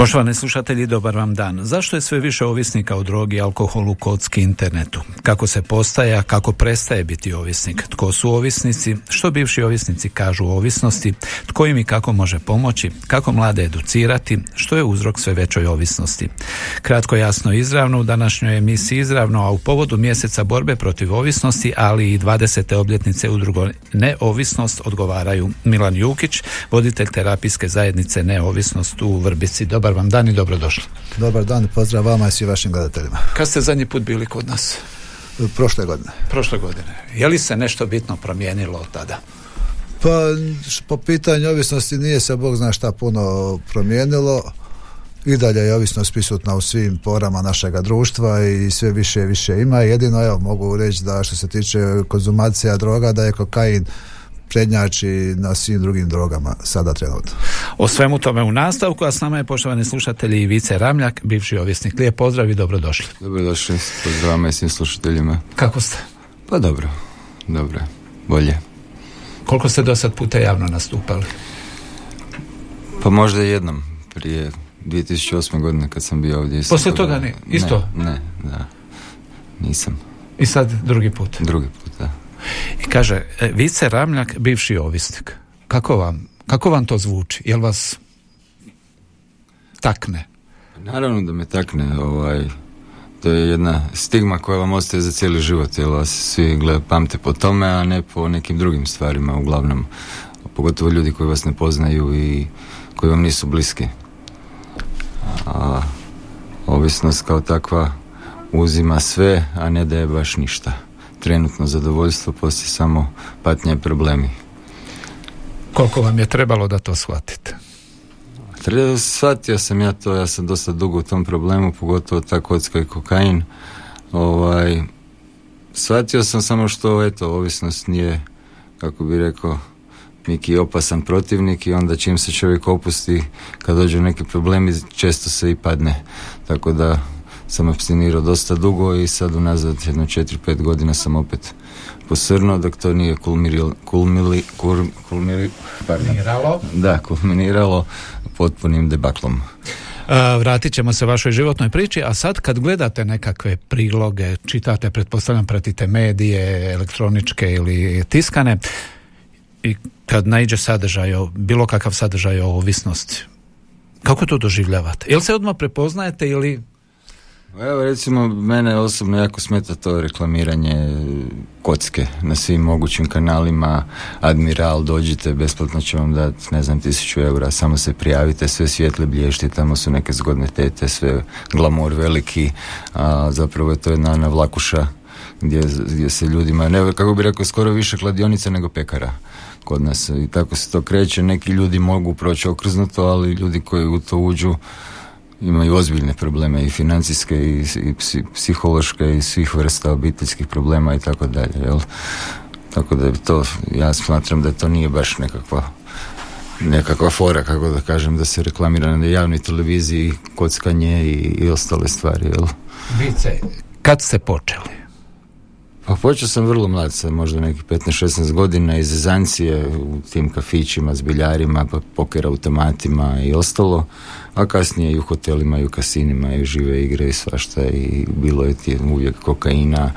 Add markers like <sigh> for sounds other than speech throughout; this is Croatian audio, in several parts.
Poštovani slušatelji, dobar vam dan. Zašto je sve više ovisnika o drogi, alkoholu, kocki, internetu? Kako se postaje, a kako prestaje biti ovisnik? Tko su ovisnici? Što bivši ovisnici kažu o ovisnosti? Tko im i kako može pomoći? Kako mlade educirati? Što je uzrok sve većoj ovisnosti? Kratko, jasno, izravno u današnjoj emisiji izravno, a u povodu mjeseca borbe protiv ovisnosti, ali i 20. obljetnice udrugo Neovisnost odgovaraju Milan Jukić, voditelj terapijske zajednice Neovisnost u Vrbici. Dobar vam dan i dobrodošli. Dobar dan, pozdrav vama i svim vašim gledateljima. Kad ste zadnji put bili kod nas? Prošle godine. Prošle godine. Je li se nešto bitno promijenilo od tada? Pa po pitanju ovisnosti nije se Bog zna šta puno promijenilo. I dalje je ovisnost prisutna u svim porama našega društva i sve više i više ima. Jedino evo mogu reći da što se tiče konzumacija droga da je kokain prednjači na svim drugim drogama sada trenutno. O svemu tome u nastavku, a s nama je poštovani slušatelji Ivice Ramljak, bivši ovisnik. Lijep pozdrav i dobrodošli. Dobrodošli, pozdravam i svim slušateljima. Kako ste? Pa dobro, dobro, bolje. Koliko ste do sad puta javno nastupali? Pa možda jednom, prije 2008. godine kad sam bio ovdje. Poslije toga ne, isto? Ne, ne, da. Nisam, I sad drugi put. drugi put. I kaže, e, Vice Ramljak, bivši ovisnik. Kako vam, kako vam to zvuči? Jel vas takne? Naravno da me takne, ovaj, to je jedna stigma koja vam ostaje za cijeli život, jer vas svi gleda, pamte po tome, a ne po nekim drugim stvarima, uglavnom. Pogotovo ljudi koji vas ne poznaju i koji vam nisu bliski. A ovisnost kao takva uzima sve, a ne daje baš ništa. Trenutno zadovoljstvo, poslije samo patnja i problemi. Koliko vam je trebalo da to shvatite? Treba, shvatio sam ja to, ja sam dosta dugo u tom problemu, pogotovo ta kocka i kokain. Ovaj, shvatio sam samo što, eto, ovisnost nije, kako bi rekao, neki opasan protivnik i onda čim se čovjek opusti, kad dođu neki problemi, često se i padne. Tako da sam abstinirao dosta dugo i sad unazad jedno 4-5 godina sam opet posrnuo dok to nije kulmiril, kulmili, kur, kulmiri, pardon, Miralo? da, kulminiralo potpunim debaklom. A, vratit ćemo se vašoj životnoj priči, a sad kad gledate nekakve priloge, čitate, pretpostavljam, pratite medije, elektroničke ili tiskane, i kad naiđe sadržaj, bilo kakav sadržaj o ovisnosti, kako to doživljavate? Jel se odmah prepoznajete ili Evo recimo mene osobno jako smeta to reklamiranje kocke na svim mogućim kanalima. Admiral dođite besplatno će vam dati ne znam tisuću eura samo se prijavite sve svijetle blješti tamo su neke zgodne tete sve glamur veliki. A zapravo je to jedna ona vlakuša gdje, gdje se ljudima ne, kako bi rekao skoro više kladionica nego pekara kod nas. I tako se to kreće. Neki ljudi mogu proći okrznuto ali ljudi koji u to uđu imaju ozbiljne probleme i financijske i, i psi- psihološke i svih vrsta obiteljskih problema i tako dalje, jel? Tako da to, ja smatram da to nije baš nekakva nekakva fora, kako da kažem, da se reklamira na javnoj televiziji kockanje i, i ostale stvari, jel? vice? Kad ste počeli? Pa počeo sam vrlo mlad, sam možda nekih 15-16 godina iz Zezancije u tim kafićima, zbiljarima, pa poker automatima i ostalo, a kasnije i u hotelima i u kasinima i žive igre i svašta i bilo je ti uvijek kokaina,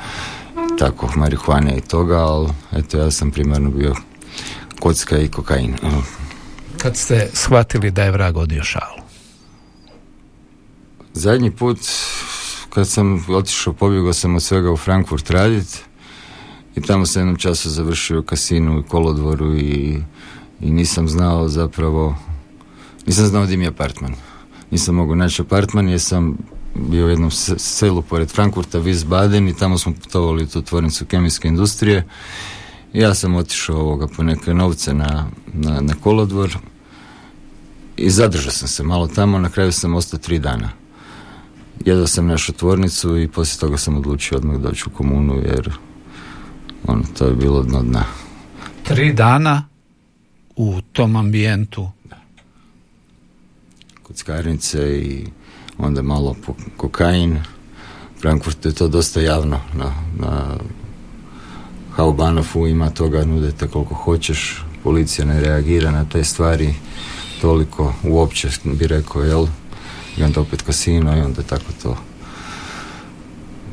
tako, marihuane i toga, ali eto ja sam primarno bio kocka i kokain. Kad ste shvatili da je vrag odio šalu? Zadnji put kad sam otišao, pobjegao sam od svega u Frankfurt radit i tamo sam jednom času završio kasinu i kolodvoru i, i nisam znao zapravo, nisam znao gdje mi je apartman. Nisam mogao naći apartman jer sam bio u jednom se- selu pored Frankfurta, Wiesbaden i tamo smo putovali tu tvornicu kemijske industrije. Ja sam otišao ovoga po neke novce na, na, na kolodvor i zadržao sam se malo tamo, na kraju sam ostao tri dana jedva sam našao tvornicu i poslije toga sam odlučio odmah doći u komunu jer ono, to je bilo dno dna. Tri dana u tom ambijentu. Kockarnice i onda malo kokain. Frankfurt je to dosta javno na, na Haubanofu ima toga, nudete koliko hoćeš, policija ne reagira na te stvari toliko uopće bi rekao, jel? I onda opet kasino i onda tako to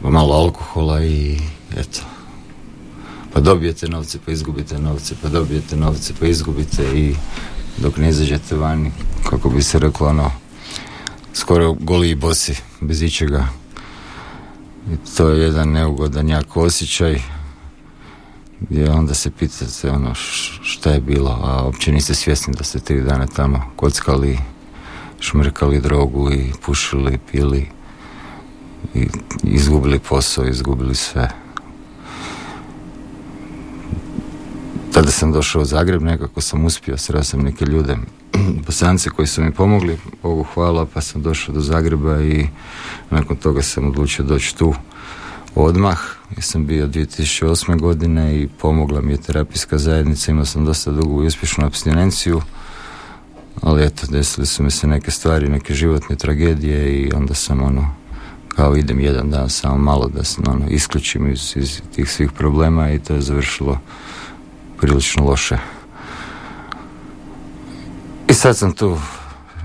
malo alkohola i eto pa dobijete novce pa izgubite novce pa dobijete novce pa izgubite i dok ne izađete vani kako bi se reklo ono skoro goli i bosi bez ičega i to je jedan neugodan jak osjećaj gdje onda se pitate ono šta je bilo a uopće niste svjesni da ste tri dana tamo kockali šmrkali drogu i pušili, pili i izgubili posao, izgubili sve. Tada sam došao u Zagreb, nekako sam uspio, sreo sam neke ljude, <clears throat> bosance koji su mi pomogli, Bogu hvala, pa sam došao do Zagreba i nakon toga sam odlučio doći tu odmah. Ja sam bio 2008. godine i pomogla mi je terapijska zajednica, imao sam dosta dugu i uspješnu abstinenciju ali eto, desili su mi se neke stvari, neke životne tragedije i onda sam ono, kao idem jedan dan samo malo da se ono, isključim iz, iz tih svih problema i to je završilo prilično loše. I sad sam tu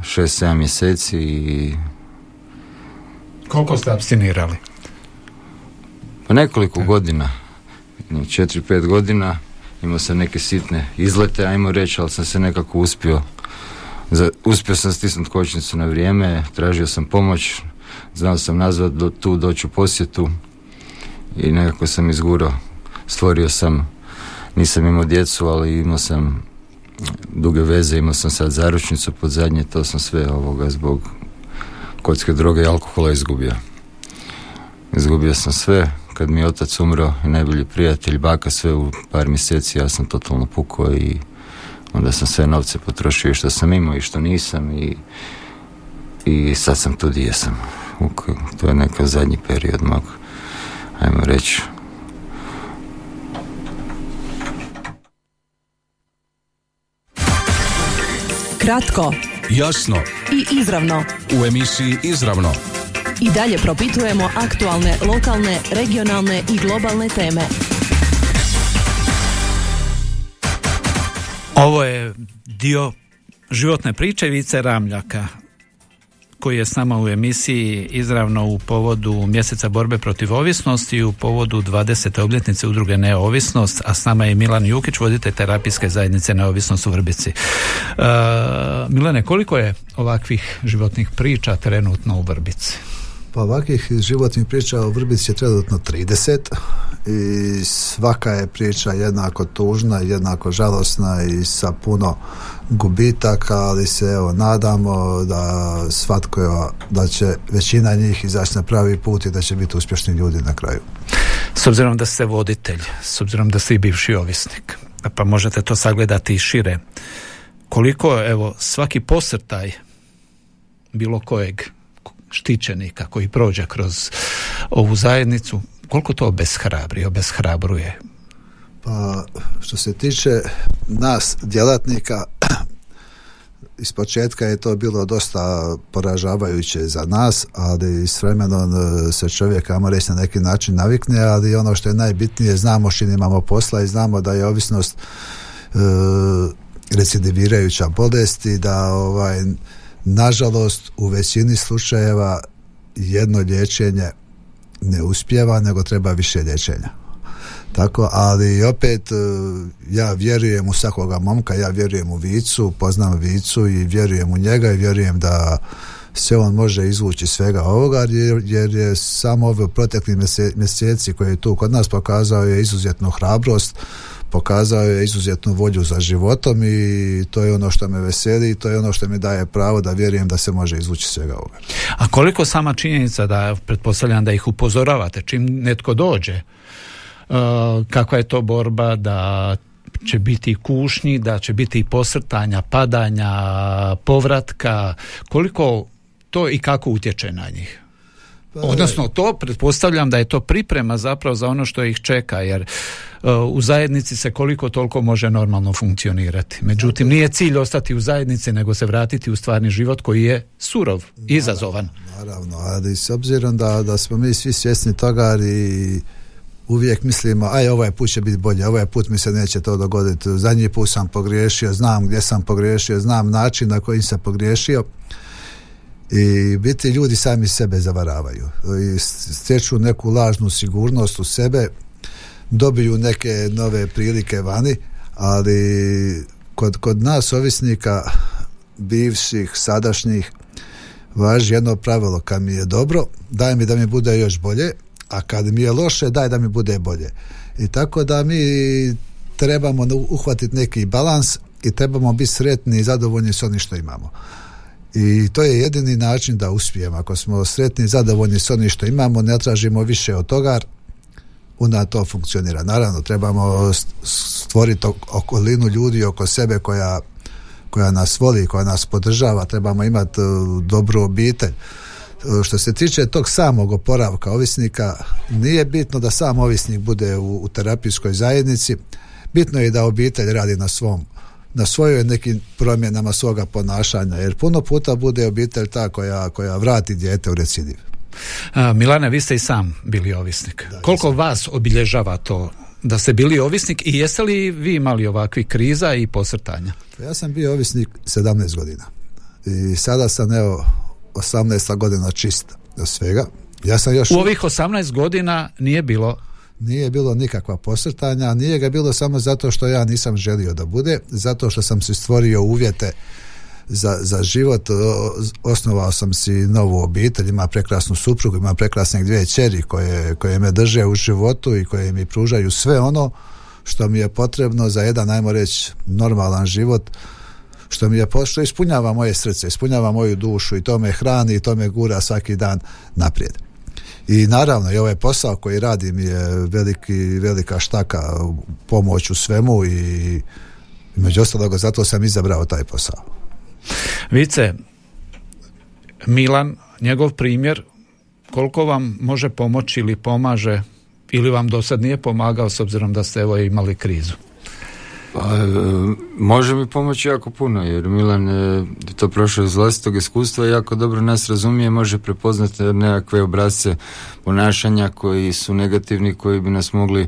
šest, sedam mjeseci i... Koliko ste abstinirali? Pa nekoliko godina, četiri, pet godina, imao sam neke sitne izlete, ajmo reći, ali sam se nekako uspio za, uspio sam stisnuti kočnicu na vrijeme, tražio sam pomoć, znao sam nazvat do, tu doći u posjetu i nekako sam izgurao. Stvorio sam, nisam imao djecu, ali imao sam duge veze, imao sam sad zaručnicu pod zadnje, to sam sve ovoga zbog kocke droge i alkohola izgubio. Izgubio sam sve, kad mi otac umro i najbolji prijatelj, baka, sve u par mjeseci, ja sam totalno pukao i onda sam sve novce potrošio što sam imao i što nisam i, i sad sam tu gdje sam. To je neka zadnji period mog, ajmo reći, Kratko, jasno i izravno. U emisiji Izravno I dalje propitujemo aktualne, lokalne, regionalne i globalne teme. Ovo je dio životne priče Vice Ramljaka koji je s nama u emisiji izravno u povodu mjeseca borbe protiv ovisnosti i u povodu 20. obljetnice udruge Neovisnost, a s nama je Milan Jukić, voditelj terapijske zajednice Neovisnost u Vrbici. Uh, Milane, koliko je ovakvih životnih priča trenutno u Vrbici? Pa ovakvih životnih priča u Vrbici je trenutno 30 i svaka je priča jednako tužna, jednako žalosna i sa puno gubitaka, ali se evo nadamo da svatko da će većina njih izaći na pravi put i da će biti uspješni ljudi na kraju. S obzirom da ste voditelj, s obzirom da ste i bivši ovisnik, pa možete to sagledati i šire. Koliko, evo, svaki posrtaj bilo kojeg štićenika koji prođe kroz ovu zajednicu, koliko to obeshrabri, obeshrabruje? Pa, što se tiče nas, djelatnika, <clears throat> iz početka je to bilo dosta poražavajuće za nas, ali s vremenom e, se čovjek, ajmo reći, na neki način navikne, ali ono što je najbitnije, znamo što imamo posla i znamo da je ovisnost e, recidivirajuća bolest i da ovaj, nažalost u većini slučajeva jedno liječenje ne uspjeva, nego treba više liječenja. Tako, ali opet e, ja vjerujem u svakoga momka, ja vjerujem u Vicu, poznam Vicu i vjerujem u njega i vjerujem da se on može izvući svega ovoga jer, jer je samo ove protekli mjeseci koji je tu kod nas pokazao je izuzetnu hrabrost pokazao je izuzetnu volju za životom i to je ono što me veseli i to je ono što mi daje pravo da vjerujem da se može izvući svega ovoga. A koliko sama činjenica da pretpostavljam da ih upozoravate čim netko dođe uh, kakva je to borba da će biti kušnji, da će biti posrtanja, padanja, povratka, koliko to i kako utječe na njih? Pa, Odnosno to, pretpostavljam da je to priprema zapravo za ono što ih čeka, jer uh, u zajednici se koliko toliko može normalno funkcionirati. Međutim, nije cilj ostati u zajednici, nego se vratiti u stvarni život koji je surov, izazovan. Naravno, ali s obzirom da, da smo mi svi svjesni toga i uvijek mislimo, aj ovaj put će biti bolje, ovaj put mi se neće to dogoditi, zadnji put sam pogriješio, znam gdje sam pogriješio, znam način na koji sam pogriješio i biti ljudi sami sebe zavaravaju. I stječu neku lažnu sigurnost u sebe dobiju neke nove prilike vani ali kod, kod nas ovisnika bivših, sadašnjih važi jedno pravilo kad mi je dobro daj mi da mi bude još bolje a kad mi je loše daj da mi bude bolje. I tako da mi trebamo uhvatiti neki balans i trebamo biti sretni i zadovoljni s onim što imamo i to je jedini način da uspijemo. Ako smo sretni i zadovoljni s onim što imamo, ne tražimo više od toga, onda to funkcionira. Naravno, trebamo stvoriti okolinu ljudi oko sebe koja, koja nas voli, koja nas podržava, trebamo imati e, dobru obitelj. E, što se tiče tog samog oporavka ovisnika, nije bitno da sam ovisnik bude u, u terapijskoj zajednici, bitno je da obitelj radi na svom na svojoj nekim promjenama svoga ponašanja, jer puno puta bude obitelj ta koja, koja vrati dijete u recidiv. A, Milane, vi ste i sam bili ovisnik. Koliko vas obilježava to da ste bili ovisnik i jeste li vi imali ovakvi kriza i posrtanja? Ja sam bio ovisnik 17 godina i sada sam evo 18 godina čist do svega. Ja sam još... U ovih 18 godina nije bilo nije bilo nikakva posrtanja, nije ga bilo samo zato što ja nisam želio da bude, zato što sam si stvorio uvjete za, za život, osnovao sam si novu obitelj, ima prekrasnu suprugu, ima prekrasne dvije čeri koje, koje me drže u životu i koje mi pružaju sve ono što mi je potrebno za jedan, ajmo reći, normalan život, što mi je što ispunjava moje srce, ispunjava moju dušu i to me hrani i to me gura svaki dan naprijed i naravno i ovaj posao koji radim je veliki, velika štaka pomoć u svemu i među ostalog zato sam izabrao taj posao. Vice, Milan, njegov primjer, koliko vam može pomoći ili pomaže ili vam do sad nije pomagao s obzirom da ste evo imali krizu? Pa, e, može mi pomoći jako puno, jer Milan je to prošao iz vlastitog iskustva i jako dobro nas razumije, može prepoznati nekakve obrazce ponašanja koji su negativni, koji bi nas mogli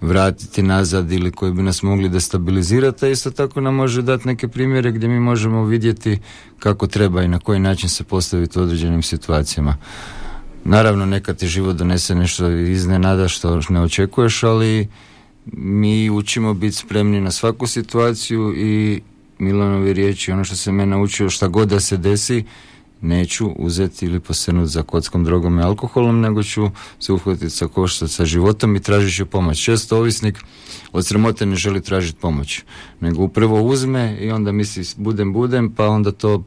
vratiti nazad ili koji bi nas mogli destabilizirati, a isto tako nam može dati neke primjere gdje mi možemo vidjeti kako treba i na koji način se postaviti u određenim situacijama. Naravno, nekad ti život donese nešto iznenada što ne očekuješ, ali mi učimo biti spremni na svaku situaciju i Milanovi riječi, ono što se me naučio, šta god da se desi, neću uzeti ili posrnuti za kockom, drogom i alkoholom, nego ću se uhvatiti sa košta sa životom i tražit ću pomoć. Često ovisnik od sramote ne želi tražiti pomoć, nego upravo uzme i onda misli budem, budem, pa onda to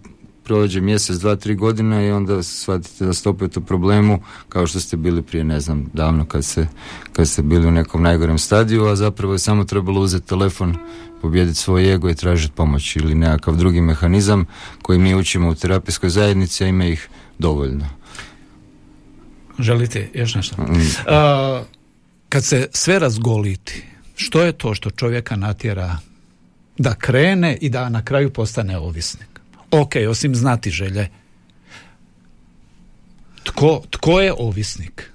prođe mjesec, dva, tri godine i onda shvatite da ste opet u problemu kao što ste bili prije, ne znam, davno kad, se, kad ste bili u nekom najgorem stadiju, a zapravo je samo trebalo uzeti telefon, pobijediti svoj ego i tražiti pomoć ili nekakav drugi mehanizam koji mi učimo u terapijskoj zajednici, a ima ih dovoljno. Želite još nešto? Mm. kad se sve razgoliti, što je to što čovjeka natjera da krene i da na kraju postane ovisnik? Ok, osim znati želje. Tko, tko je ovisnik?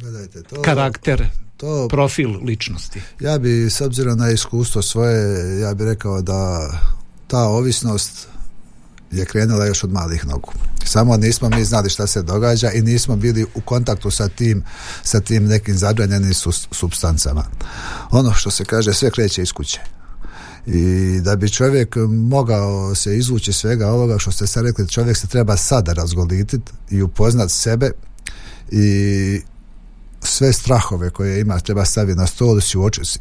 Gledajte, to, Karakter, to, profil ličnosti. Ja bi, s obzirom na iskustvo svoje, ja bi rekao da ta ovisnost je krenula još od malih nogu. Samo nismo mi znali šta se događa i nismo bili u kontaktu sa tim, sa tim nekim zabranjenim substancama. Ono što se kaže, sve kreće iz kuće i da bi čovjek mogao se izvući svega ovoga što ste sad rekli, čovjek se treba sada razgolititi i upoznat sebe i sve strahove koje ima treba staviti na stol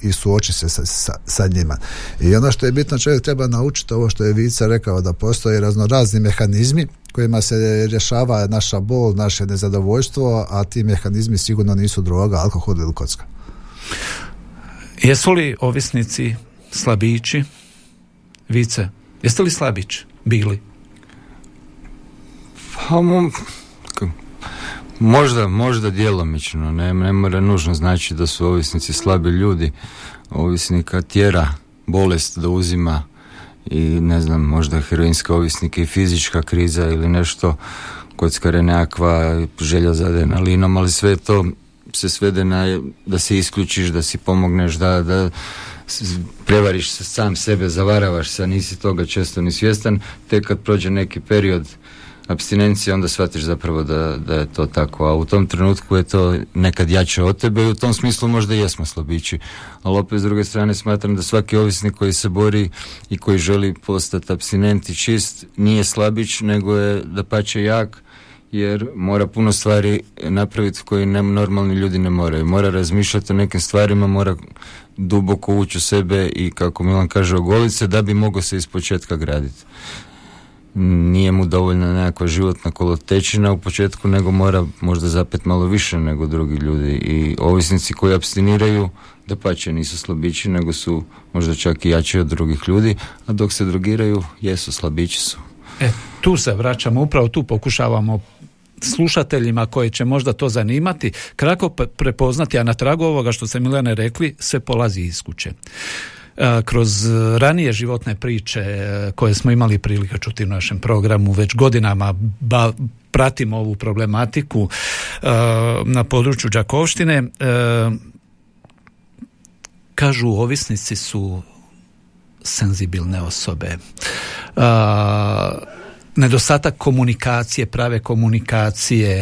i suoči se sa, sa, sa, njima. I ono što je bitno, čovjek treba naučiti ovo što je Vica rekao da postoje raznorazni mehanizmi kojima se rješava naša bol, naše nezadovoljstvo, a ti mehanizmi sigurno nisu droga, alkohol ili kocka. Jesu li ovisnici slabići, vice, jeste li slabić bili? Pa, Možda, možda djelomično, ne, ne mora nužno znači da su ovisnici slabi ljudi. Ovisnika tjera bolest da uzima i ne znam, možda heroinska ovisnika i fizička kriza ili nešto, kockare nekakva želja za adrenalinom, ali sve to se svede na da se isključiš, da si pomogneš, da, da prevariš se sam sebe, zavaravaš se, nisi toga često ni svjestan, tek kad prođe neki period abstinencije, onda shvatiš zapravo da, da je to tako, a u tom trenutku je to nekad jače od tebe i u tom smislu možda jesmo slabići. Ali opet s druge strane smatram da svaki ovisnik koji se bori i koji želi postati abstinent i čist nije slabić, nego je da pače jak jer mora puno stvari napraviti koje ne, normalni ljudi ne moraju. Mora razmišljati o nekim stvarima, mora duboko ući u sebe i kako Milan kaže ogolice da bi mogao se iz početka graditi nije mu dovoljna nekakva životna kolotečina u početku, nego mora možda zapet malo više nego drugi ljudi. I ovisnici koji abstiniraju, da pače nisu slabići, nego su možda čak i jači od drugih ljudi, a dok se drogiraju, jesu, slabići su. E, tu se vraćamo, upravo tu pokušavamo slušateljima koje će možda to zanimati, kako prepoznati, a na tragu ovoga što ste Milane rekli, sve polazi iz kuće. E, kroz ranije životne priče e, koje smo imali prilike čuti u našem programu već godinama ba, pratimo ovu problematiku e, na području Đakovštine kažu ovisnici su senzibilne osobe nedostatak komunikacije, prave komunikacije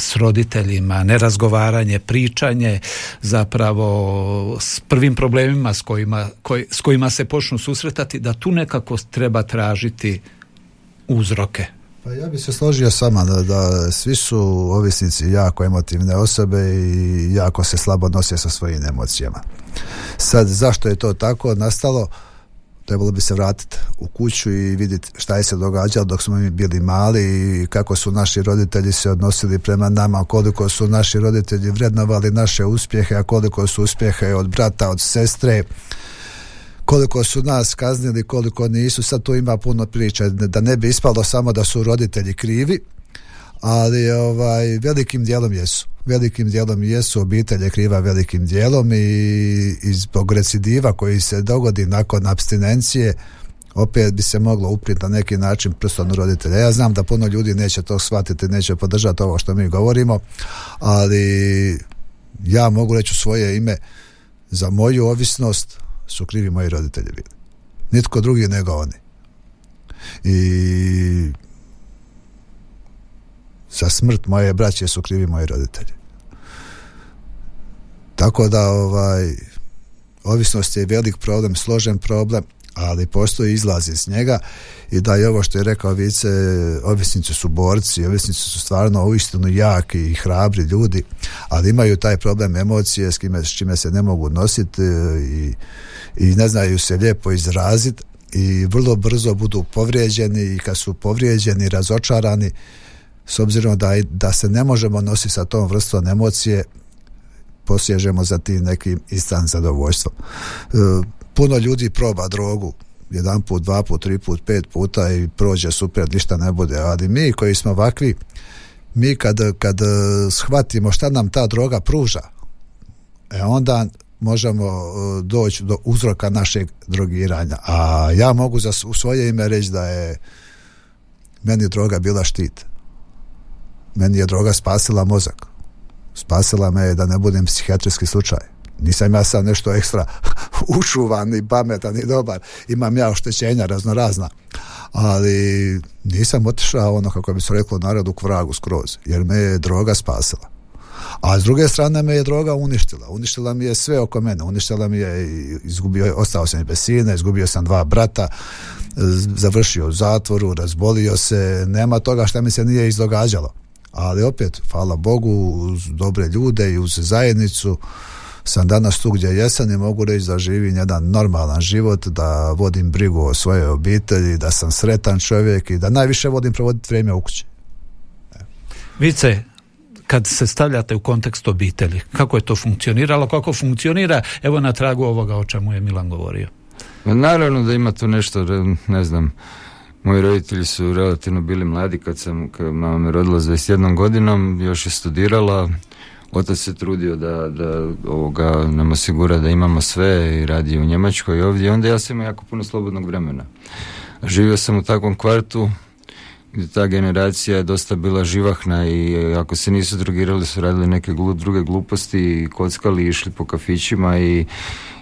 s roditeljima, nerazgovaranje, pričanje zapravo s prvim problemima s kojima, s kojima se počnu susretati, da tu nekako treba tražiti uzroke. Pa ja bih se složio sama da, da svi su ovisnici jako emotivne osobe i jako se slabo nose sa svojim emocijama. Sad, zašto je to tako nastalo? Trebalo bi se vratiti u kuću i vidjeti šta je se događalo dok smo mi bili mali i kako su naši roditelji se odnosili prema nama, koliko su naši roditelji vrednovali naše uspjehe, a koliko su uspjehe od brata, od sestre, koliko su nas kaznili, koliko nisu. Sad tu ima puno priča, da ne bi ispalo samo da su roditelji krivi, ali ovaj, velikim dijelom jesu. Velikim dijelom jesu, obitelj je kriva velikim dijelom i, i zbog recidiva koji se dogodi nakon abstinencije opet bi se moglo uprijeti na neki način prstom roditelja. Ja znam da puno ljudi neće to shvatiti, neće podržati ovo što mi govorimo, ali ja mogu reći u svoje ime za moju ovisnost su krivi moji roditelji bili. Nitko drugi nego oni. I za smrt moje braće su krivi moji roditelji. Tako da ovaj ovisnost je velik problem, složen problem, ali postoji izlaz iz njega i da je ovo što je rekao Vice, ovisnici su borci, ovisnici su stvarno uistinu jaki i hrabri ljudi, ali imaju taj problem emocije s, kime, s čime se ne mogu nositi i, i ne znaju se lijepo izraziti i vrlo brzo budu povrijeđeni i kad su povrijeđeni, razočarani, s obzirom da, da se ne možemo nositi sa tom vrstom emocije posježemo za tim nekim istan zadovoljstvom. E, puno ljudi proba drogu jedan put, dva put, tri put, pet puta i prođe super, ništa ne bude. Ali mi koji smo ovakvi, mi kad, kad shvatimo šta nam ta droga pruža, e onda možemo e, doći do uzroka našeg drogiranja. A ja mogu za, u svoje ime reći da je meni droga bila štit meni je droga spasila mozak. Spasila me da ne budem psihijatrijski slučaj. Nisam ja sad nešto ekstra <laughs> ušuvan i pametan i dobar. Imam ja oštećenja raznorazna. Ali nisam otišao ono kako bi se reklo narodu k vragu skroz. Jer me je droga spasila. A s druge strane me je droga uništila. Uništila mi je sve oko mene. Uništila mi je, izgubio, ostao sam bez sina, izgubio sam dva brata, završio u zatvoru, razbolio se. Nema toga što mi se nije izdogađalo ali opet, hvala Bogu, uz dobre ljude i uz zajednicu sam danas tu gdje jesam i mogu reći da živim jedan normalan život, da vodim brigu o svojoj obitelji, da sam sretan čovjek i da najviše vodim provoditi vrijeme u kući. Vice, kad se stavljate u kontekst obitelji, kako je to funkcioniralo, kako funkcionira, evo na tragu ovoga o čemu je Milan govorio. Naravno da ima tu nešto, ne znam, Moji roditelji su relativno bili mladi kad sam, kad mama me rodila s 21 godinom, još je studirala, otac se trudio da, da ovoga nam osigura da imamo sve i radi u Njemačkoj i ovdje. Onda ja sam imao jako puno slobodnog vremena. Živio sam u takvom kvartu gdje ta generacija je dosta bila živahna i ako se nisu drogirali su radili neke druge gluposti i kockali išli po kafićima i,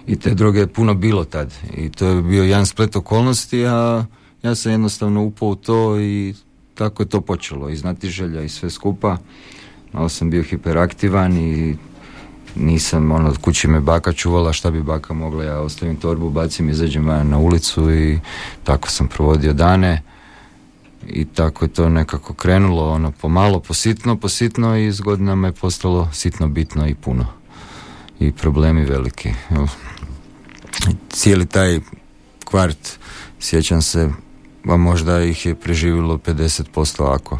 i te droge je puno bilo tad i to je bio jedan splet okolnosti a ja sam jednostavno upao u to i tako je to počelo. I znati želja i sve skupa. Malo sam bio hiperaktivan i nisam, ono, kući me baka čuvala šta bi baka mogla, ja ostavim torbu, bacim, izađem na ulicu i tako sam provodio dane. I tako je to nekako krenulo, ono, pomalo, positno, positno i s godinama je postalo sitno, bitno i puno. I problemi veliki. Cijeli taj kvart, sjećam se, a možda ih je preživilo 50% ako.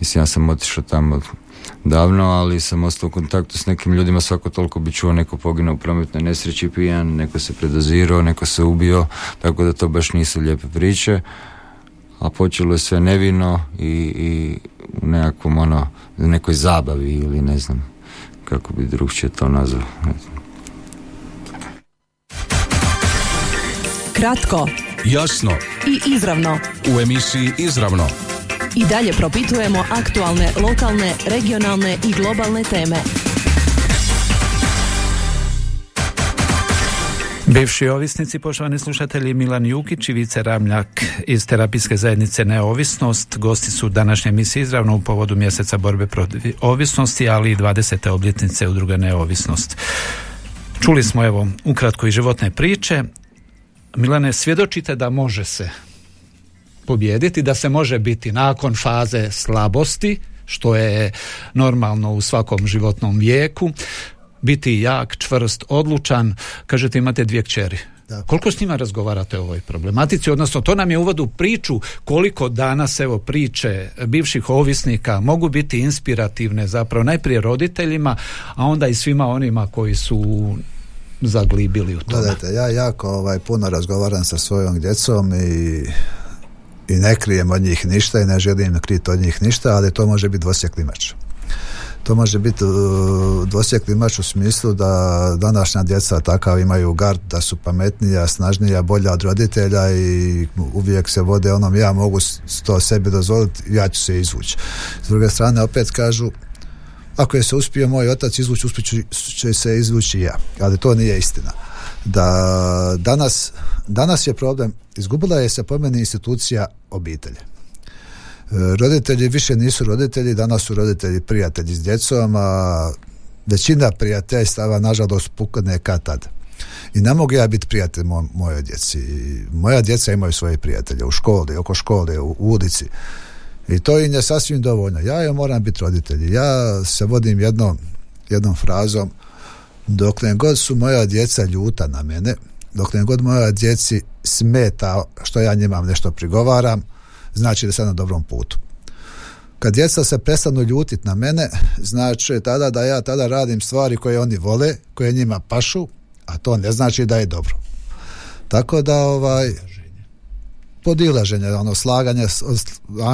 Mislim, ja sam otišao tamo davno, ali sam ostao u kontaktu s nekim ljudima, svako toliko bi čuo neko poginuo u prometnoj nesreći pijan, neko se predozirao, neko se ubio, tako da to baš nisu lijepe priče, a počelo je sve nevino i, i u nekakvom ono, nekoj zabavi ili ne znam kako bi drugčije to nazvao. Kratko, jasno i izravno u emisiji Izravno i dalje propitujemo aktualne, lokalne, regionalne i globalne teme. Bivši ovisnici, poštovani slušatelji, Milan Jukić i Vice Ramljak iz terapijske zajednice Neovisnost, gosti su današnje emisije izravno u povodu mjeseca borbe protiv ovisnosti, ali i 20. obljetnice udruga Neovisnost. Čuli smo evo ukratko i životne priče. Milane, svjedočite da može se pobijediti, da se može biti nakon faze slabosti, što je normalno u svakom životnom vijeku, biti jak, čvrst, odlučan. Kažete imate dvije kćeri. Da. Koliko s njima razgovarate o ovoj problematici, odnosno to nam je uvod u priču koliko danas evo priče bivših ovisnika mogu biti inspirativne zapravo najprije roditeljima, a onda i svima onima koji su zaglibili u to. Gledajte, ja jako ovaj, puno razgovaram sa svojom djecom i i ne krijem od njih ništa i ne želim kriti od njih ništa, ali to može biti dvosjekli mač. To može biti uh, dvosjekli mač u smislu da današnja djeca takav imaju gard, da su pametnija, snažnija, bolja od roditelja i uvijek se vode onom ja mogu to sebi dozvoliti, ja ću se izvući. S druge strane opet kažu ako je se uspio moj otac izvući, uspjet će se izvući ja. Ali to nije istina da danas, danas je problem, izgubila je se po meni institucija obitelji. E, roditelji više nisu roditelji, danas su roditelji prijatelji s djecom, a većina prijateljstava nažalost pukne kad tad. I ne mogu ja biti prijatelj moj, mojoj djeci. Moja djeca imaju svoje prijatelje u školi, oko škole, u, ulici. I to im je sasvim dovoljno. Ja joj moram biti roditelj. Ja se vodim jednom, jednom frazom dokle god su moja djeca ljuta na mene, dokle god moja djeci smeta što ja njima nešto prigovaram, znači da sam na dobrom putu. Kad djeca se prestanu ljutit na mene, znači tada da ja tada radim stvari koje oni vole, koje njima pašu, a to ne znači da je dobro. Tako da ovaj podilaženje, ono slaganje,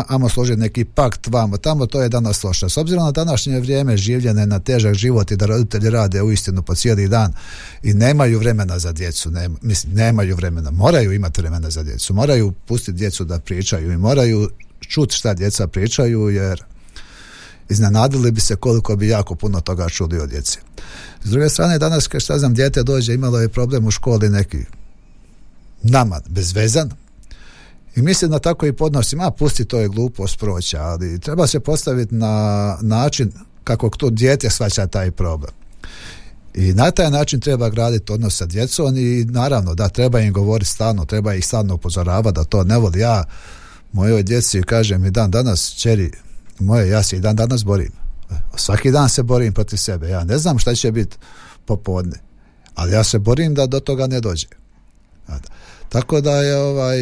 amo složiti neki pakt vamo, tamo to je danas loše. S obzirom na današnje vrijeme življene na težak život i da roditelji rade u istinu po cijeli dan i nemaju vremena za djecu, ne, mislim, nemaju vremena, moraju imati vremena za djecu, moraju pustiti djecu da pričaju i moraju čuti šta djeca pričaju jer iznenadili bi se koliko bi jako puno toga čuli od djece. S druge strane, danas, šta znam, dijete dođe, imalo je problem u školi neki nama bezvezan, i mislim da tako i podnosim, a pusti to je glupost proći, ali treba se postaviti na način kako to dijete shvaća taj problem. I na taj način treba graditi odnos sa djecom i naravno da treba im govoriti stalno, treba ih stalno upozoravati da to ne voli. Ja mojoj djeci kažem i dan danas, čeri moje, ja se i dan danas borim. Svaki dan se borim protiv sebe. Ja ne znam šta će biti popodne, ali ja se borim da do toga ne dođe. Tako da je ovaj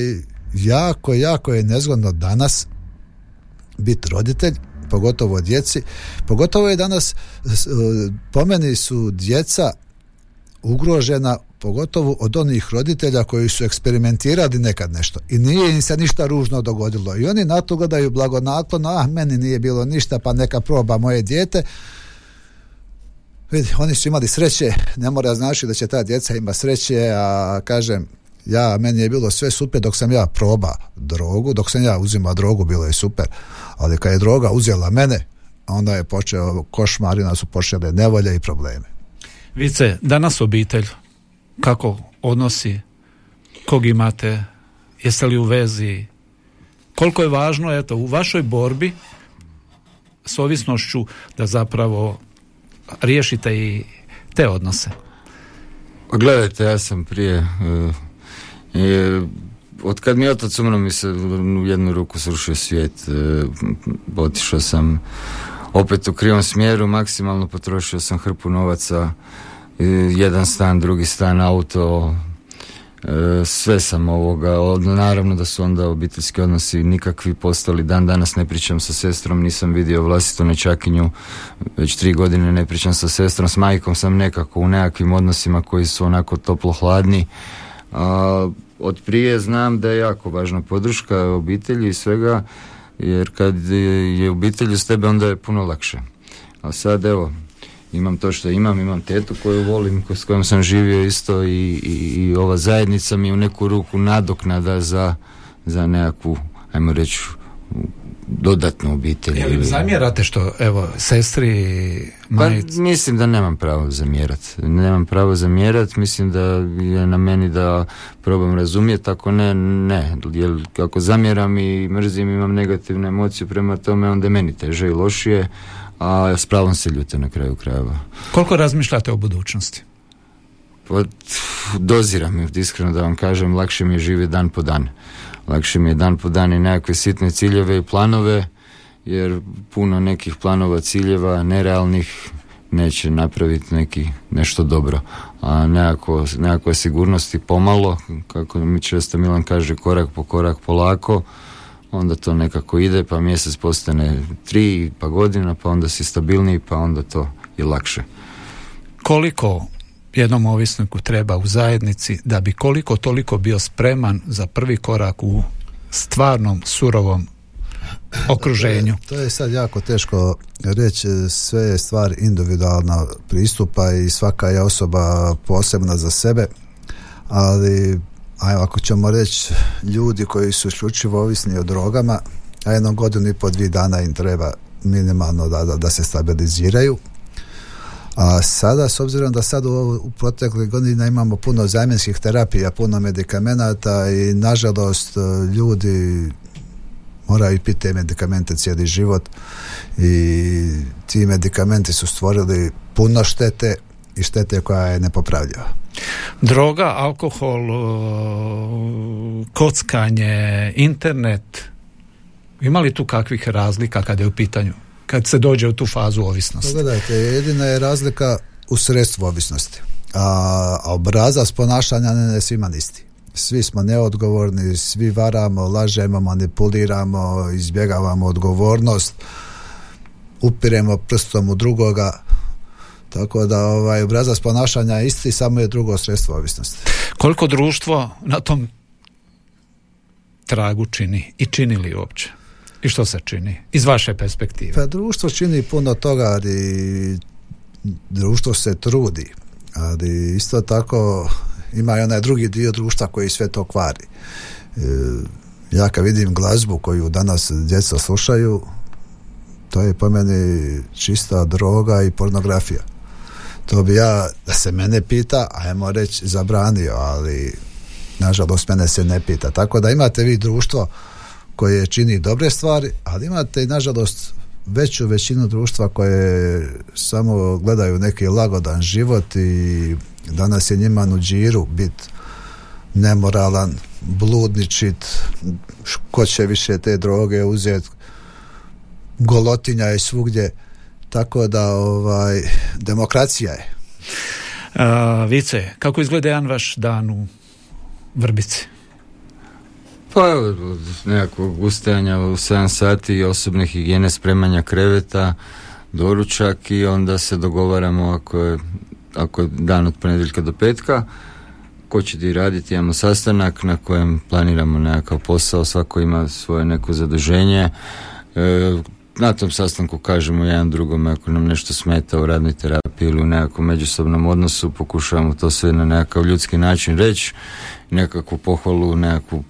jako, jako je nezgodno danas biti roditelj, pogotovo djeci. Pogotovo je danas, po meni su djeca ugrožena pogotovo od onih roditelja koji su eksperimentirali nekad nešto. I nije im se ništa ružno dogodilo. I oni na to gledaju blagonaklono, ah meni nije bilo ništa pa neka proba moje dijete. Vidi, oni su imali sreće ne mora znači da će ta djeca ima sreće a kažem ja, meni je bilo sve super dok sam ja proba drogu, dok sam ja uzimao drogu bilo je super, ali kad je droga uzela mene, onda je počeo košmar i su počele nevolje i probleme. Vice, danas obitelj, kako odnosi, kog imate, jeste li u vezi, koliko je važno eto, u vašoj borbi s ovisnošću da zapravo riješite i te odnose? Pa gledajte, ja sam prije uh, od kad mi je otac umro mi se u jednu ruku srušio svijet. E, otišao sam opet u krivom smjeru, maksimalno potrošio sam hrpu novaca, e, jedan stan, drugi stan, auto, e, sve sam ovoga, naravno da su onda obiteljski odnosi nikakvi postali, dan danas ne pričam sa sestrom, nisam vidio vlastitu nečakinju, već tri godine ne pričam sa sestrom, s majkom sam nekako u nekakvim odnosima koji su onako toplo hladni, a od prije znam da je jako važna podrška obitelji i svega, jer kad je obitelj uz tebe onda je puno lakše. A sad evo, imam to što imam, imam tetu koju volim, s kojom sam živio isto i, i, i ova zajednica mi u neku ruku nadoknada za, za nekakvu, ajmo reći, dodatnu obitelj. Jel zamjerate što, evo, sestri, majic? Pa, mislim da nemam pravo zamjerati. Nemam pravo zamjerati, mislim da je na meni da probam razumjeti, ako ne, ne. Jer ako zamjeram i mrzim, imam negativne emocije prema tome, onda je meni teže i lošije, a s pravom se ljute na kraju krajeva. Koliko razmišljate o budućnosti? Pa, doziram, iskreno da vam kažem, lakše mi je živjeti dan po dan lakše mi je dan po dan i nekakve sitne ciljeve i planove, jer puno nekih planova, ciljeva, nerealnih, neće napraviti neki nešto dobro. A nekako, nekakva sigurnost i pomalo, kako mi često Milan kaže, korak po korak polako, onda to nekako ide, pa mjesec postane tri, pa godina, pa onda si stabilniji, pa onda to je lakše. Koliko jednom ovisniku treba u zajednici da bi koliko toliko bio spreman za prvi korak u stvarnom surovom okruženju. To je, sad jako teško reći, sve je stvar individualna pristupa i svaka je osoba posebna za sebe, ali ajmo, ako ćemo reći ljudi koji su isključivo ovisni o drogama, a jednom godinu i po dvije dana im treba minimalno da, da, da se stabiliziraju a sada, s obzirom da sad u, u proteklih godina imamo puno zamjenskih terapija, puno medikamenata i nažalost e, ljudi moraju piti te medikamente cijeli život i ti medikamenti su stvorili puno štete i štete koja je nepopravljiva. Droga, alkohol, e, kockanje, internet, ima li tu kakvih razlika kada je u pitanju kad se dođe u tu fazu ovisnosti. Pogledajte, jedina je razlika u sredstvu ovisnosti. A, obrazac ponašanja ne, ne svima isti. Svi smo neodgovorni, svi varamo, lažemo, manipuliramo, izbjegavamo odgovornost, upiremo prstom u drugoga, tako da ovaj obrazac ponašanja je isti, samo je drugo sredstvo ovisnosti. Koliko društvo na tom tragu čini i čini li uopće? I što se čini iz vaše perspektive? Pa društvo čini puno toga, ali društvo se trudi, ali isto tako ima i onaj drugi dio društva koji sve to kvari. E, ja kad vidim glazbu koju danas djeca slušaju, to je po meni čista droga i pornografija. To bi ja, da se mene pita, ajmo reći, zabranio, ali nažalost mene se ne pita. Tako da imate vi društvo koje čini dobre stvari, ali imate i nažalost veću većinu društva koje samo gledaju neki lagodan život i danas je njima nuđiru bit nemoralan, bludničit, ko će više te droge uzeti, golotinja je svugdje, tako da ovaj, demokracija je. A, vice, kako izgleda jedan vaš dan u Vrbici? Pa evo, nekakvog ustajanja u 7 sati, osobne higijene, spremanja kreveta, doručak i onda se dogovaramo ako je, ako je dan od ponedjeljka do petka ko će ti raditi, imamo sastanak na kojem planiramo nekakav posao, svako ima svoje neko zaduženje. E, na tom sastanku kažemo jedan drugom ako nam nešto smeta u radnoj terapiji ili u nekakvom međusobnom odnosu, pokušavamo to sve na nekakav ljudski način reći, nekakvu pohvalu, nekakvu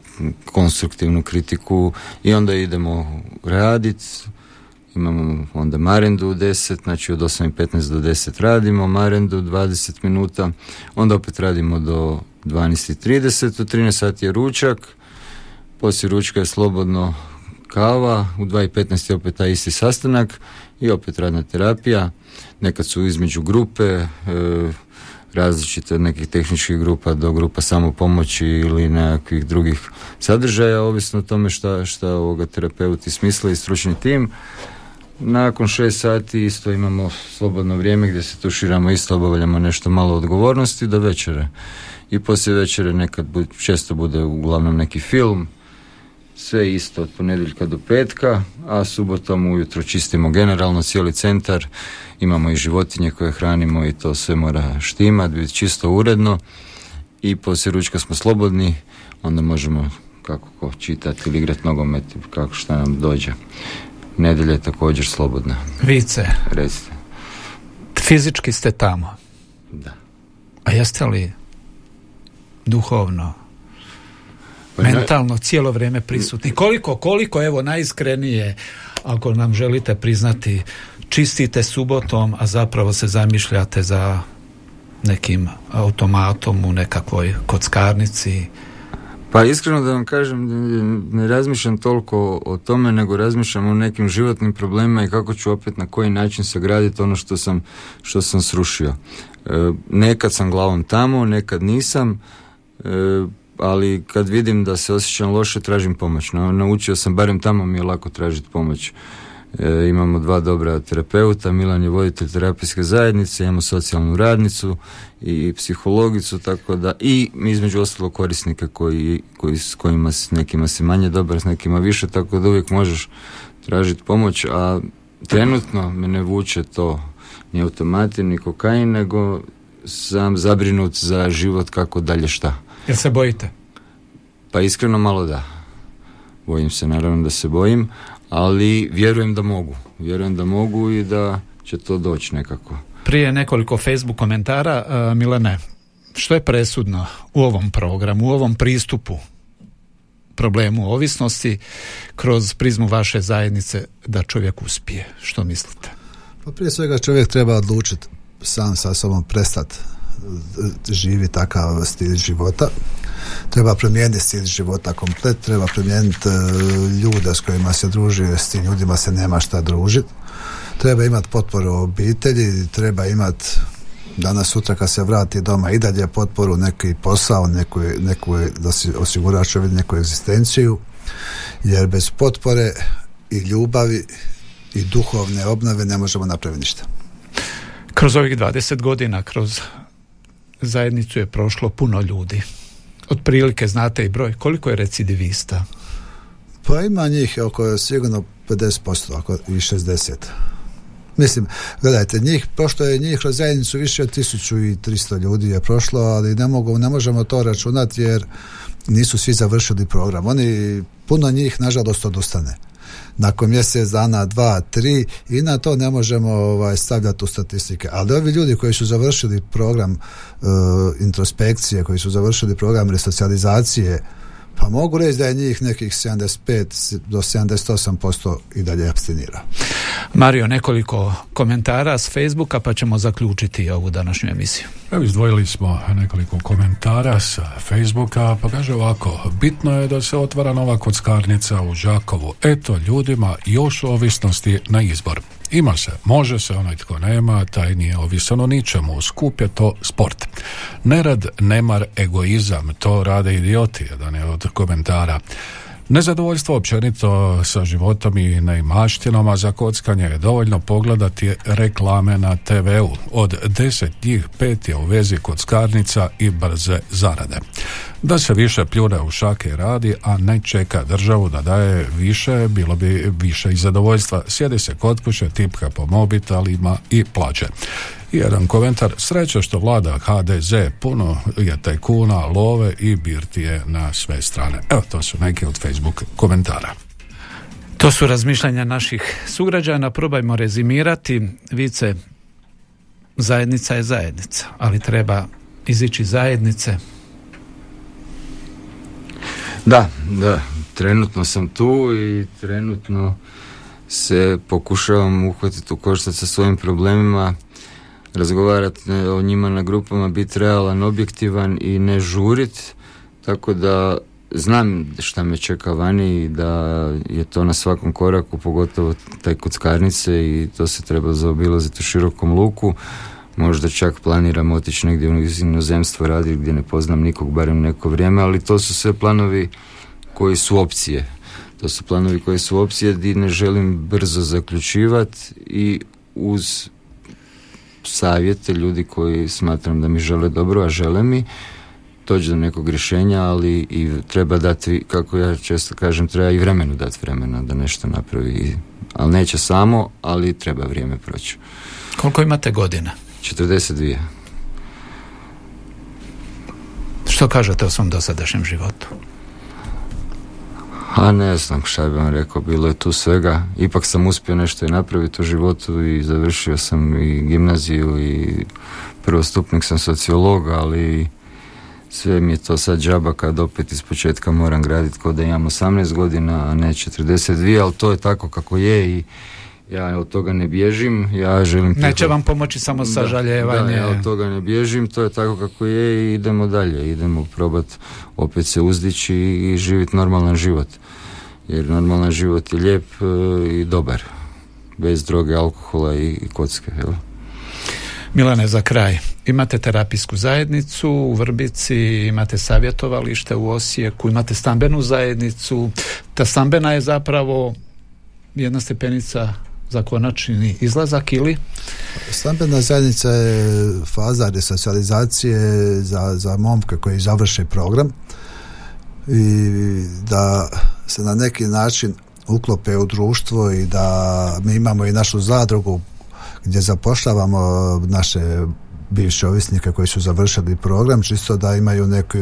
konstruktivnu kritiku i onda idemo raditi imamo onda Marendu u 10, znači od 8.15 do 10 radimo, Marendu 20 minuta, onda opet radimo do 12.30, u 13 sati je ručak, poslije ručka je slobodno kava, u 2.15 je opet taj isti sastanak i opet radna terapija, nekad su između grupe, e, različite od nekih tehničkih grupa do grupa samopomoći ili nekakvih drugih sadržaja, ovisno o tome šta, šta ovoga terapeuti smisle i stručni tim. Nakon šest sati isto imamo slobodno vrijeme gdje se tuširamo, isto obavljamo nešto malo odgovornosti do večere. I poslije večere nekad često bude uglavnom neki film, sve isto od ponedjeljka do petka, a subotom ujutro čistimo generalno cijeli centar, imamo i životinje koje hranimo i to sve mora štimat, biti čisto uredno i poslije ručka smo slobodni, onda možemo kako ko čitati ili igrati nogomet, kako šta nam dođe. Nedelja je također slobodna. Vice. Recite. Fizički ste tamo. Da. A jeste li duhovno, mentalno cijelo vrijeme prisutni? Koliko, koliko, evo najiskrenije, ako nam želite priznati, čistite subotom, a zapravo se zamišljate za nekim automatom u nekakvoj kockarnici, pa iskreno da vam kažem, ne razmišljam toliko o tome, nego razmišljam o nekim životnim problemima i kako ću opet na koji način sagraditi ono što sam, što sam srušio. E, nekad sam glavom tamo, nekad nisam, e, ali kad vidim da se osjećam loše, tražim pomoć. naučio sam, barem tamo mi je lako tražiti pomoć. E, imamo dva dobra terapeuta, Milan je voditelj terapijske zajednice, imamo socijalnu radnicu i psihologicu, tako da i između ostalo korisnika koji, koji, s kojima s nekima si manje dobar, s nekima više, tako da uvijek možeš tražiti pomoć, a trenutno me ne vuče to ni automati, ni kokain, nego sam zabrinut za život kako dalje šta. Jel se bojite? Pa iskreno malo da. Bojim se, naravno da se bojim, ali vjerujem da mogu. Vjerujem da mogu i da će to doći nekako. Prije nekoliko Facebook komentara, uh, Milane, što je presudno u ovom programu, u ovom pristupu problemu ovisnosti kroz prizmu vaše zajednice da čovjek uspije? Što mislite? Pa prije svega čovjek treba odlučiti sam sa sobom prestati živi takav stil života treba promijeniti stil života komplet, treba promijeniti e, ljude s kojima se druži, s tim ljudima se nema šta družiti. Treba imati potporu obitelji, treba imati danas sutra kad se vrati doma i dalje potporu, neki posao, neku, neku, da si osigura čovjek neku egzistenciju, jer bez potpore i ljubavi i duhovne obnove ne možemo napraviti ništa. Kroz ovih 20 godina, kroz zajednicu je prošlo puno ljudi otprilike znate i broj, koliko je recidivista? Pa ima njih oko sigurno 50%, ako i 60. Mislim, gledajte, njih, prošlo je njih kroz zajednicu više od 1300 ljudi je prošlo, ali ne, mogu, ne možemo to računati jer nisu svi završili program. Oni, puno njih, nažalost, odustane nakon mjesec dana, dva, tri i na to ne možemo ovaj, stavljati u statistike. Ali ovi ljudi koji su završili program uh, introspekcije, koji su završili program resocijalizacije, pa mogu reći da je njih nekih 75 do 78% i dalje abstinira. Mario, nekoliko komentara s Facebooka pa ćemo zaključiti ovu današnju emisiju. Evo izdvojili smo nekoliko komentara sa Facebooka, pa kaže ovako, bitno je da se otvara nova kockarnica u Žakovu. Eto, ljudima još ovisnosti na izbor. Ima se, može se, onaj tko nema, taj nije ovisan o ničemu. Skup je to sport. Nerad, nemar, egoizam, to rade idioti, jedan je od komentara. Nezadovoljstvo općenito sa životom i neimaštinom, a za kockanje je dovoljno pogledati reklame na TV-u. Od deset njih pet je u vezi kockarnica i brze zarade. Da se više pljune u šake radi, a ne čeka državu da daje više, bilo bi više i zadovoljstva. Sjedi se kod kuće, tipka po mobitelima i plaće. Jedan komentar, sreća što vlada HDZ, puno je tajkuna, love i birtije na sve strane. Evo, to su neki od Facebook komentara. To su razmišljanja naših sugrađana, probajmo rezimirati. Vice, zajednica je zajednica, ali treba izići zajednice. Da, da, trenutno sam tu i trenutno se pokušavam uhvatiti u koštac sa svojim problemima, razgovarati o njima na grupama, biti realan, objektivan i ne žurit, tako da znam šta me čeka vani i da je to na svakom koraku, pogotovo taj kockarnice i to se treba zaobilaziti u širokom luku. Možda čak planiram otići negdje u inozemstvo raditi gdje ne poznam nikog barem neko vrijeme, ali to su sve planovi koji su opcije. To su planovi koji su opcije i ne želim brzo zaključivati i uz savjete ljudi koji smatram da mi žele dobro, a žele mi, doći do nekog rješenja, ali i treba dati, kako ja često kažem, treba i vremenu dati vremena da nešto napravi. Ali neće samo, ali treba vrijeme proći. Koliko imate godina? 42. Što kažete o svom dosadašnjem životu? A ne znam šta bi vam rekao, bilo je tu svega. Ipak sam uspio nešto i napraviti u životu i završio sam i gimnaziju i prvostupnik sam sociologa, ali sve mi je to sad džaba kad opet iz početka moram graditi kod da imam 18 godina, a ne 42, ali to je tako kako je i ja od toga ne bježim, ja želim... Neće vam pomoći samo sažaljevanje. Da, ja od toga ne bježim, to je tako kako je i idemo dalje, idemo probati opet se uzdići i živjeti normalan život. Jer normalan život je lijep e, i dobar, bez droge, alkohola i kocke, jel? Milane, za kraj, imate terapijsku zajednicu u Vrbici, imate savjetovalište u Osijeku, imate stambenu zajednicu. Ta stambena je zapravo jedna stepenica za konačni izlazak ili? Stambena zajednica je faza resocijalizacije za, za momke koji završe program i da se na neki način uklope u društvo i da mi imamo i našu zadrugu gdje zapošljavamo naše bivše ovisnike koji su završili program, čisto da imaju neku,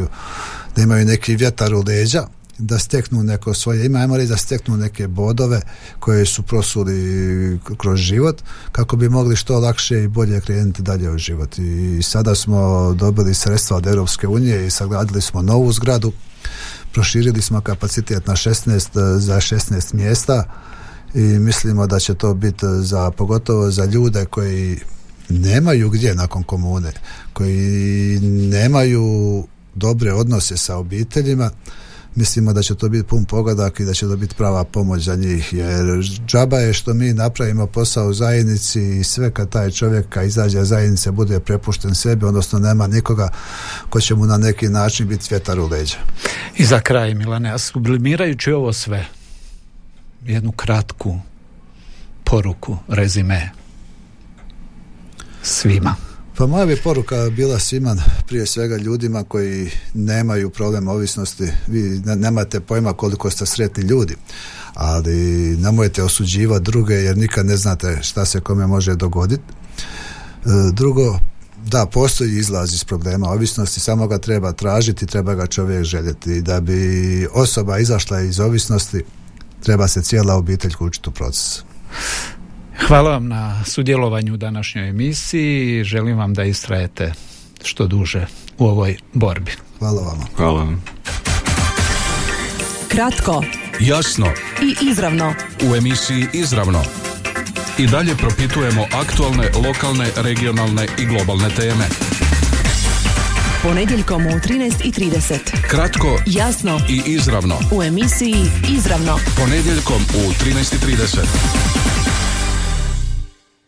da imaju neki vjetar u leđa da steknu neko svoje ime, ajmo reći da steknu neke bodove koje su prosuli kroz život kako bi mogli što lakše i bolje krenuti dalje u život. I sada smo dobili sredstva od Europske unije i sagradili smo novu zgradu, proširili smo kapacitet na 16 za 16 mjesta i mislimo da će to biti za pogotovo za ljude koji nemaju gdje nakon komune, koji nemaju dobre odnose sa obiteljima, mislimo da će to biti pun pogodak i da će to biti prava pomoć za njih jer džaba je što mi napravimo posao u zajednici i sve kad taj čovjek kad izađe zajednice bude prepušten sebi odnosno nema nikoga ko će mu na neki način biti vjetar u leđa. I za kraj Milane, a sublimirajući ovo sve jednu kratku poruku, rezime svima. Pa moja bi poruka bila svima, prije svega ljudima koji nemaju problem ovisnosti. Vi nemate pojma koliko ste sretni ljudi, ali nemojte osuđivati druge jer nikad ne znate šta se kome može dogoditi. E, drugo, da, postoji izlaz iz problema ovisnosti, samo ga treba tražiti, treba ga čovjek željeti. Da bi osoba izašla iz ovisnosti, treba se cijela obitelj kućiti u proces. Hvala vam na sudjelovanju u današnjoj emisiji. Želim vam da istrajete što duže u ovoj borbi. Hvala vam. Hvala vam. Kratko, Jasno i izravno. u emisiji Izravno. I dalje propitujemo aktualne, lokalne, regionalne i globalne teme. Ponedjeljkom u 13.30. Kratko, Jasno i izravno. u emisiji Izravno. Ponedjeljkom u 13.30.